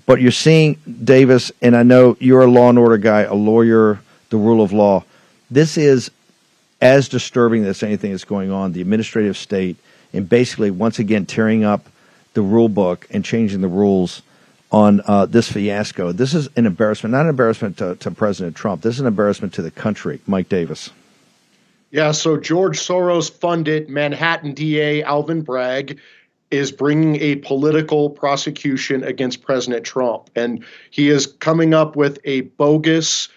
But you're seeing, Davis, and I know you're a law and order guy, a lawyer, the rule of law. This is as disturbing as anything that's going on, the administrative state, and basically, once again, tearing up the rule book and changing the rules on uh, this fiasco. This is an embarrassment, not an embarrassment to, to President Trump. This is an embarrassment to the country. Mike Davis. Yeah, so George Soros funded Manhattan DA Alvin Bragg is bringing a political prosecution against President Trump. And he is coming up with a bogus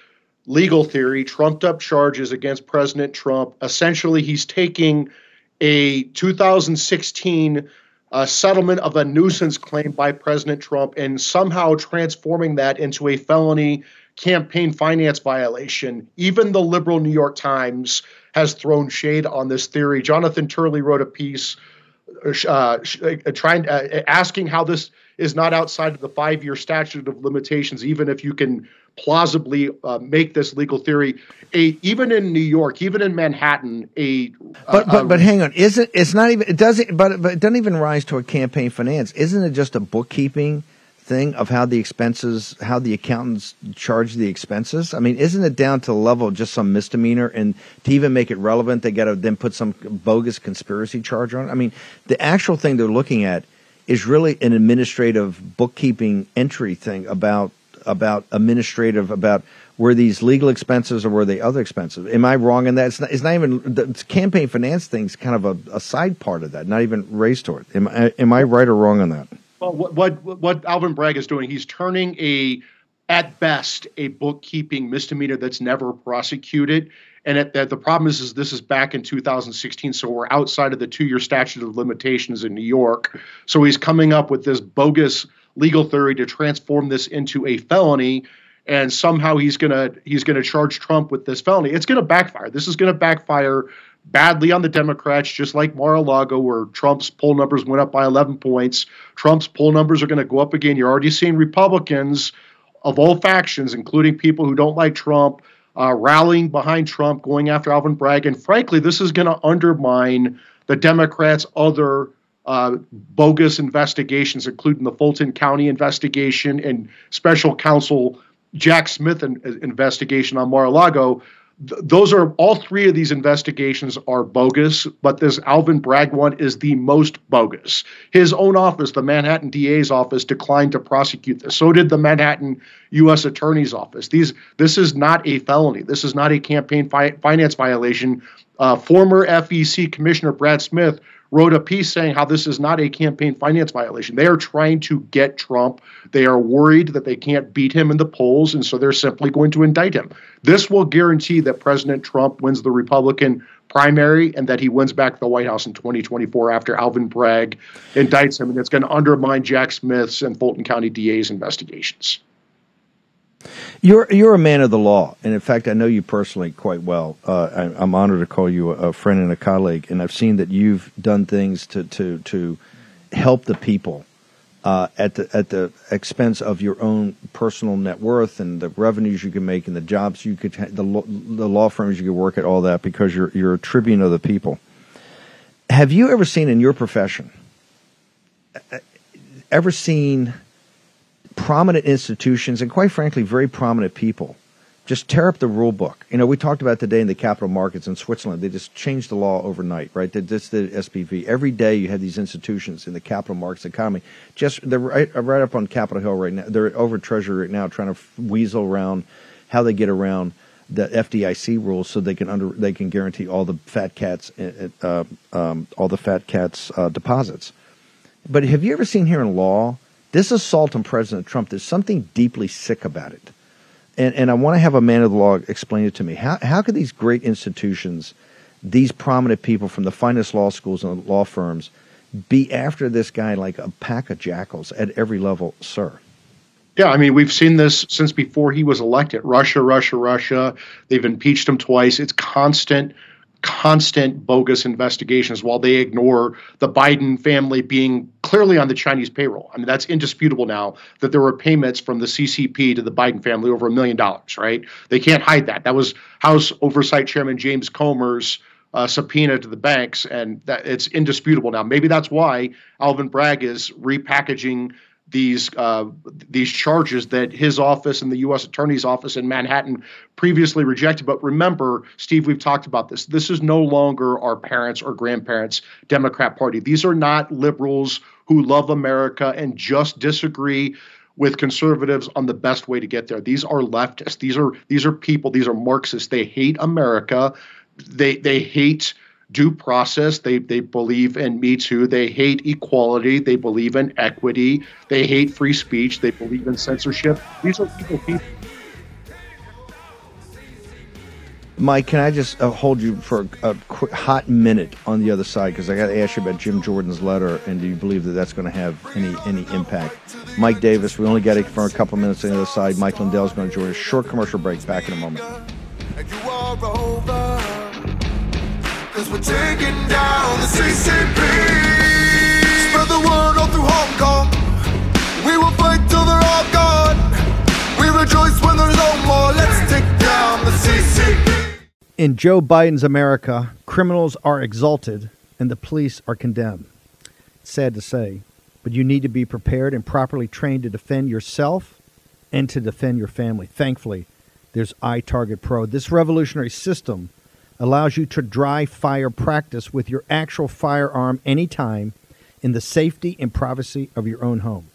legal theory, trumped up charges against President Trump. Essentially, he's taking a 2016 a uh, settlement of a nuisance claim by President Trump and somehow transforming that into a felony campaign finance violation. Even the liberal New York Times has thrown shade on this theory. Jonathan Turley wrote a piece uh, uh trying uh, asking how this is not outside of the five-year statute of limitations, even if you can plausibly uh, make this legal theory. A even in New York, even in Manhattan, a but but but hang on, isn't it's not even it doesn't but but it doesn't even rise to a campaign finance. Isn't it just a bookkeeping? Thing of how the expenses, how the accountants charge the expenses? I mean, isn't it down to the level of just some misdemeanor? And to even make it relevant, they got to then put some bogus conspiracy charge on it. I mean, the actual thing they're looking at is really an administrative bookkeeping entry thing about about administrative about were these legal expenses or were they other expenses? Am I wrong in that? It's not, it's not even the campaign finance thing's kind of a, a side part of that, not even raised to it. Am I, am I right or wrong on that? Well, what, what what Alvin Bragg is doing, he's turning a at best a bookkeeping misdemeanor that's never prosecuted. And at, at the problem is, is this is back in 2016, so we're outside of the two-year statute of limitations in New York. So he's coming up with this bogus legal theory to transform this into a felony and somehow he's gonna he's gonna charge Trump with this felony. It's gonna backfire. This is gonna backfire badly on the Democrats, just like Mar-a-Lago, where Trump's poll numbers went up by 11 points. Trump's poll numbers are going to go up again. You're already seeing Republicans of all factions, including people who don't like Trump, uh, rallying behind Trump, going after Alvin Bragg. And frankly, this is going to undermine the Democrats' other uh, bogus investigations, including the Fulton County investigation and special counsel Jack Smith in, investigation on Mar-a-Lago. Th- those are all three of these investigations are bogus, but this Alvin Bragg one is the most bogus. His own office, the Manhattan DA's office, declined to prosecute this. So did the Manhattan U.S. Attorney's office. These this is not a felony. This is not a campaign fi- finance violation. Uh, former FEC Commissioner Brad Smith wrote a piece saying how this is not a campaign finance violation. They are trying to get Trump. They are worried that they can't beat him in the polls, and so they're simply going to indict him. This will guarantee that President Trump wins the Republican primary and that he wins back the White House in 2024 after Alvin Bragg indicts him, and it's going to undermine Jack Smith's and Fulton County DA's investigations. You're you're a man of the law, and in fact, I know you personally quite well. Uh, I, am honored to call you a, a, friend and a colleague, and I've seen that you've done things to to to help the people uh, at the at the expense of your own personal net worth and the revenues you can make and the jobs you could the the law firms you could work at, all that because you're you're a tribune of the people. Have you ever seen in your profession? Ever seen? Prominent institutions and quite frankly very prominent people just tear up the rule book. You know, we talked about today in the capital markets in Switzerland. They just changed the law overnight, right? They just did SPV. Every day you have these institutions in the capital markets economy. Just they're right, right up on Capitol Hill right now. They're over Treasury right now trying to weasel around how they get around the FDIC rules so they can under they can guarantee all the fat cats uh, uh um, all the fat cats uh, deposits. But have you ever seen here in law this assault on President Trump, there's something deeply sick about it. And, and I want to have a man of the law explain it to me. How, how could these great institutions, these prominent people from the finest law schools and law firms, be after this guy like a pack of jackals at every level, sir? Yeah, I mean, we've seen this since before he was elected. Russia, Russia, Russia. They've impeached him twice. It's constant constant bogus investigations while they ignore the Biden family being clearly on the Chinese payroll. I mean, that's indisputable now that there were payments from the CCP to the Biden family over a million dollars, right? They can't hide that. That was House Oversight Chairman James Comer's uh, subpoena to the banks, and that it's indisputable now. Maybe that's why Alvin Bragg is repackaging these uh, these charges that his office and the U.S. Attorney's Office in Manhattan previously rejected. But remember, Steve, we've talked about this. This is no longer our parents' or grandparents' Democrat Party. These are not liberals who love America and just disagree with conservatives on the best way to get there. These are leftists. These are these are people. These are Marxists. They hate America. They they hate due process. They they believe in Me Too. They hate equality. They believe in equity. They hate free speech. They believe in censorship. These are people. people. Mike, can I just uh, hold you for a, a quick, hot minute on the other side because I got to ask you about Jim Jordan's letter, and do you believe that that's going to have any any impact? Mike Davis, we only got it for a couple minutes on the other side. Mike Lindell's going to join us. Short commercial break. Back in a moment. Cause we're taking down the CCP. Spread the word all through Hong Kong. We will fight till they're all gone. We rejoice when there's no more. Let's take down the CCP. In Joe Biden's America, criminals are exalted and the police are condemned. It's sad to say, but you need to be prepared and properly trained to defend yourself and to defend your family. Thankfully, there's iTarget Pro. This revolutionary system allows you to dry fire practice with your actual firearm anytime in the safety and privacy of your own home.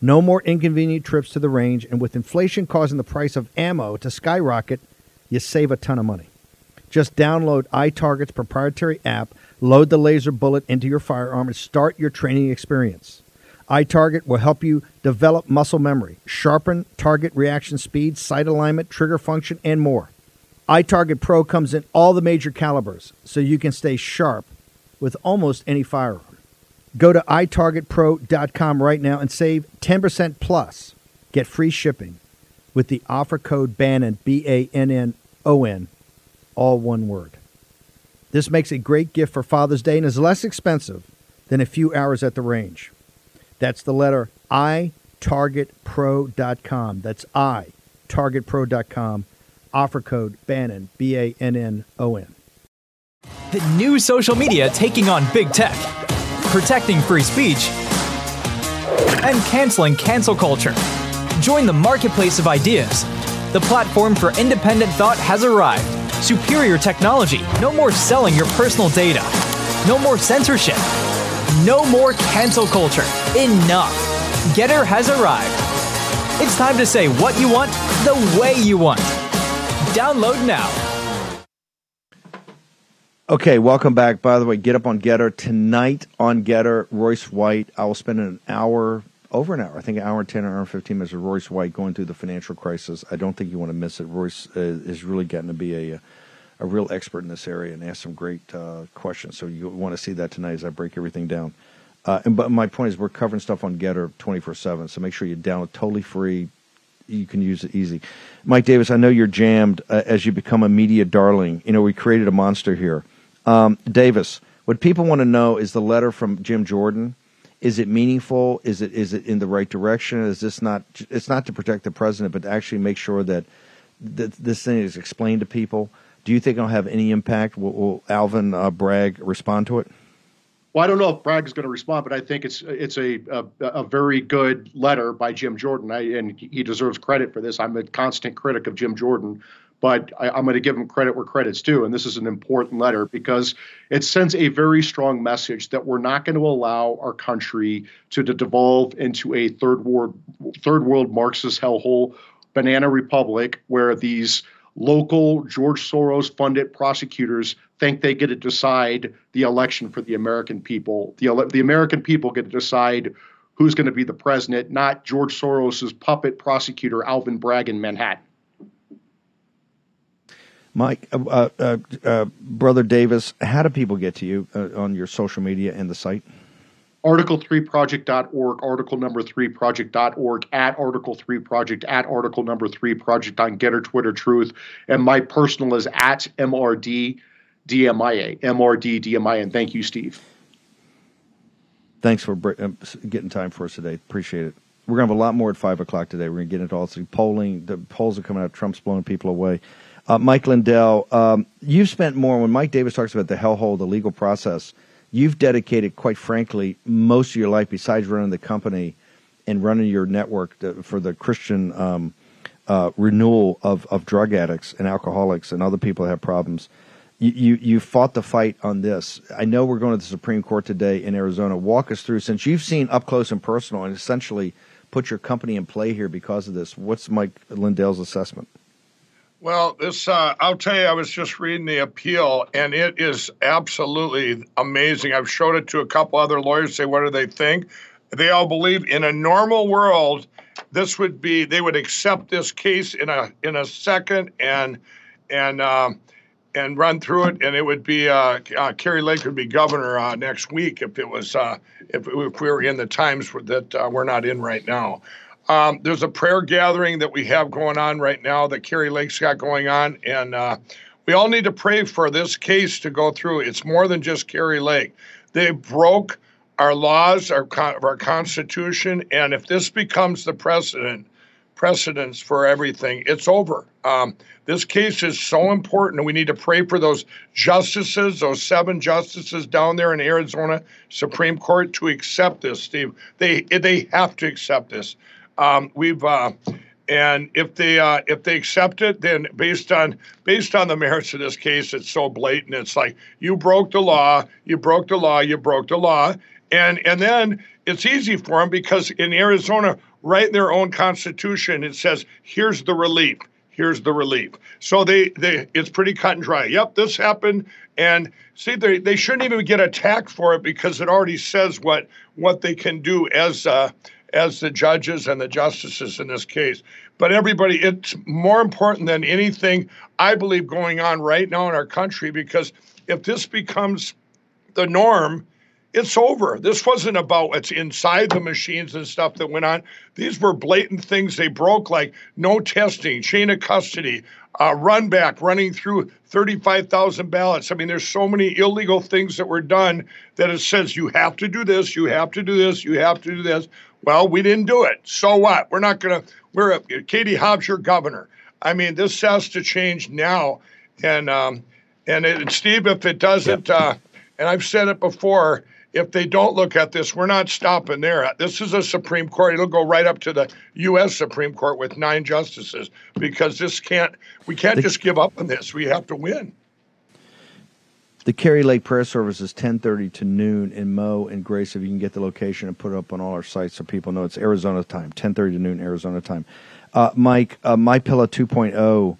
No more inconvenient trips to the range, and with inflation causing the price of ammo to skyrocket, you save a ton of money. Just download iTarget's proprietary app, load the laser bullet into your firearm, and start your training experience. iTarget will help you develop muscle memory, sharpen target reaction speed, sight alignment, trigger function, and more iTarget Pro comes in all the major calibers, so you can stay sharp with almost any firearm. Go to itargetpro.com right now and save 10% plus. Get free shipping with the offer code BANNON, B A N N O N, all one word. This makes a great gift for Father's Day and is less expensive than a few hours at the range. That's the letter itargetpro.com. That's itargetpro.com Offer code Bannon, B A N N O N. The new social media taking on big tech, protecting free speech, and canceling cancel culture. Join the marketplace of ideas. The platform for independent thought has arrived. Superior technology. No more selling your personal data. No more censorship. No more cancel culture. Enough. Gettr has arrived. It's time to say what you want the way you want. Download now. Okay, welcome back. By the way, get up on Gettr tonight on Gettr. Royce White. I will spend an hour, over an hour, I think an hour and 10 or hour and 15 minutes with Royce White going through the financial crisis. I don't think you want to miss it. Royce uh, is really getting to be a, a real expert in this area and ask some great uh, questions. So you want to see that tonight as I break everything down. Uh, and but my point is, we're covering stuff on Gettr 24 7. So make sure you download totally free. You can use it easy. Mike Davis, I know you're jammed uh, as you become a media darling. You know, we created a monster here. Um, Davis, what people want to know is the letter from Jim Jordan. Is it meaningful? Is it is it in the right direction? Is this not? It's not to protect the president, but to actually make sure that th- this thing is explained to people. Do you think it'll have any impact? Will, will Alvin uh, Bragg respond to it? Well, I don't know if Bragg is going to respond, but I think it's it's a a, a very good letter by Jim Jordan, I, and he deserves credit for this. I'm a constant critic of Jim Jordan, but I, am going to give him credit where credit's due. And this is an important letter because it sends a very strong message that we're not going to allow our country to, to devolve into a third world third world Marxist hellhole banana republic where these local George Soros funded prosecutors think they get to decide the election for the American people. The, the American people get to decide who's going to be the president, not George Soros's puppet prosecutor, Alvin Bragg in Manhattan. Mike, uh, uh, uh, uh Brother Davis, how do people get to you uh, on your social media and the site? article3project.org, article number 3project.org, at article 3 project, at article number 3 project on Gettr, Twitter, Truth. And my personal is at MRD DMIA, MRD DMIA. And thank you, Steve. Thanks for um, getting time for us today. Appreciate it. We're going to have a lot more at 5 o'clock today. We're going to get into all the polling. The polls are coming out. Trump's blowing people away. Uh, Mike Lindell, um, you've spent more, when Mike Davis talks about the hellhole, the legal process – you've dedicated, quite frankly, most of your life, besides running the company and running your network for the Christian um, uh, renewal of, of drug addicts and alcoholics and other people that have problems. You, you, you fought the fight on this. I know we're going to the Supreme Court today in Arizona. Walk us through, since you've seen up close and personal and essentially put your company in play here because of this. What's Mike Lindell's assessment? Well, this uh, I'll tell you, I was just reading the appeal, and it is absolutely amazing. I've showed it to a couple other lawyers. Say, what do they think? They all believe in a normal world, this would be they would accept this case in a in a second and and um, and run through it, and it would be uh, uh, Kari Lake would be governor uh, next week if it was uh, if, if we were in the times that uh, we're not in right now. Um, there's a prayer gathering that we have going on right now that Kari Lake's got going on, and uh, we all need to pray for this case to go through. It's more than just Kari Lake. They broke our laws, our our Constitution, and if this becomes the precedent, precedence for everything, it's over. Um, this case is so important, we need to pray for those justices, those seven justices down there in Arizona Supreme Court, to accept this. Steve, they they have to accept this. Um, we've uh, and if they uh, if they accept it, then based on based on the merits of this case, it's so blatant. It's like you broke the law, you broke the law, you broke the law, and and then it's easy for them because in Arizona, right in their own constitution, it says here's the relief, here's the relief. So they they it's pretty cut and dry. Yep, this happened, and see they they shouldn't even get attacked for it because it already says what what they can do as. Uh, as the judges and the justices in this case. But everybody, it's more important than anything I believe going on right now in our country because if this becomes the norm, it's over. This wasn't about what's inside the machines and stuff that went on. These were blatant things they broke, like no testing, chain of custody, uh, run back, running through 35,000 ballots. I mean, there's so many illegal things that were done that it says you have to do this, you have to do this, you have to do this. Well, we didn't do it. So what? We're not going to. We're a, Katie Hobbs, your governor. I mean, this has to change now. And um, and it, Steve, if it doesn't, uh, and I've said it before, if they don't look at this, we're not stopping there. This is a Supreme Court. It'll go right up to the U.S. Supreme Court with nine justices because this can't. We can't just give up on this. We have to win. The Kari Lake Prayer Service is 10:30 to noon in Mo and Grace. If you can get the location and put it up on all our sites so people know it's Arizona time, 10:30 to noon Arizona time. Uh, Mike, uh, My Pillow 2.0.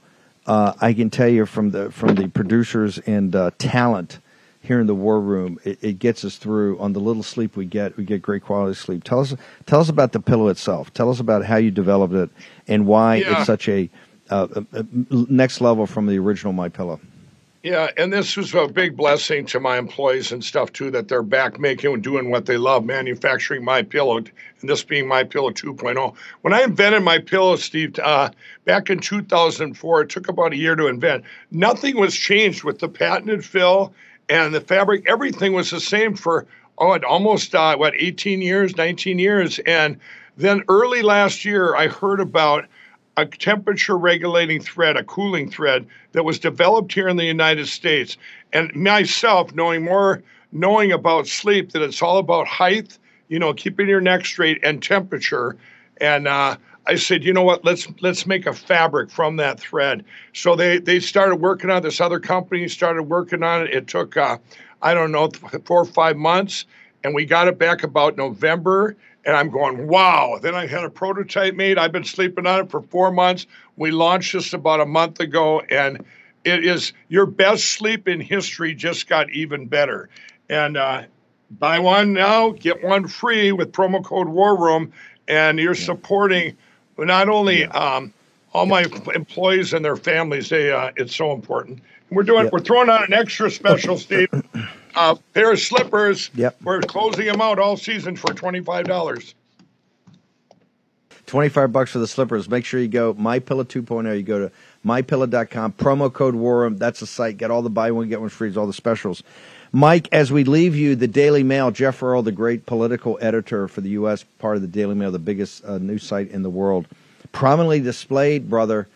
uh, I can tell you from the from the producers and uh, talent here in the war room, it, it, gets us through. On the little sleep we get, we get great quality sleep. Tell us tell us about the pillow itself. Tell us about how you developed it and why yeah. it's such a, uh, a next level from the original My Pillow. Yeah, and this was a big blessing to my employees and stuff too that they're back making and doing what they love, manufacturing my pillow, and this being my pillow 2.0. When I invented my pillow, Steve, uh, back in 2004, it took about a year to invent. Nothing was changed with the patented fill and the fabric. Everything was the same for oh, almost uh, what 18 years, 19 years, and then early last year, I heard about a temperature regulating thread, a cooling thread that was developed here in the United States. And myself, knowing more, knowing about sleep, that it's all about height, you know, keeping your neck straight and temperature. And uh, I said, you know what? Let's let's make a fabric from that thread. So they they started working on this. Other company started working on it. It took uh, I don't know four or five months, and we got it back about November and I'm going, wow. Then I had a prototype made. I've been sleeping on it for four months. We launched this about a month ago, and it is your best sleep in history just got even better. And uh, buy one now, get one free with promo code War Room, and you're supporting not only um, all my employees and their families. They, uh, it's so important. We're doing, we're throwing out an extra special, Steve uh, pair of slippers. Yep. We're closing them out all season for twenty five dollars. 25 bucks for the slippers. Make sure you go MyPillow 2.0. You go to mypillow.com, promo code WARROOM. That's the site. Get all the buy one, get one free, all the specials. Mike, as we leave you, the Daily Mail, Geoff Earle, the great political editor for the U.S., part of the Daily Mail, the biggest uh, news site in the world, prominently displayed, brother,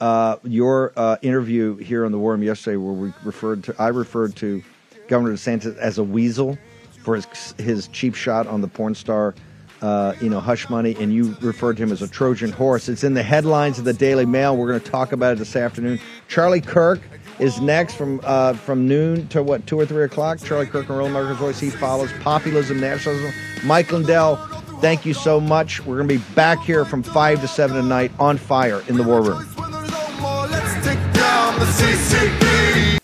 uh, your uh, interview here on the War yesterday, where we referred to, I referred to Governor DeSantis as a weasel for his his cheap shot on the porn star, uh, you know, hush money, and you referred to him as a Trojan horse. It's in the headlines of the Daily Mail. We're going to talk about it this afternoon. Charlie Kirk is next from uh, from noon to what two or three o'clock. Charlie Kirk and Real America's Voice. He follows populism, nationalism. Mike Lindell, thank you so much. We're going to be back here from five to seven tonight on fire in the War Room.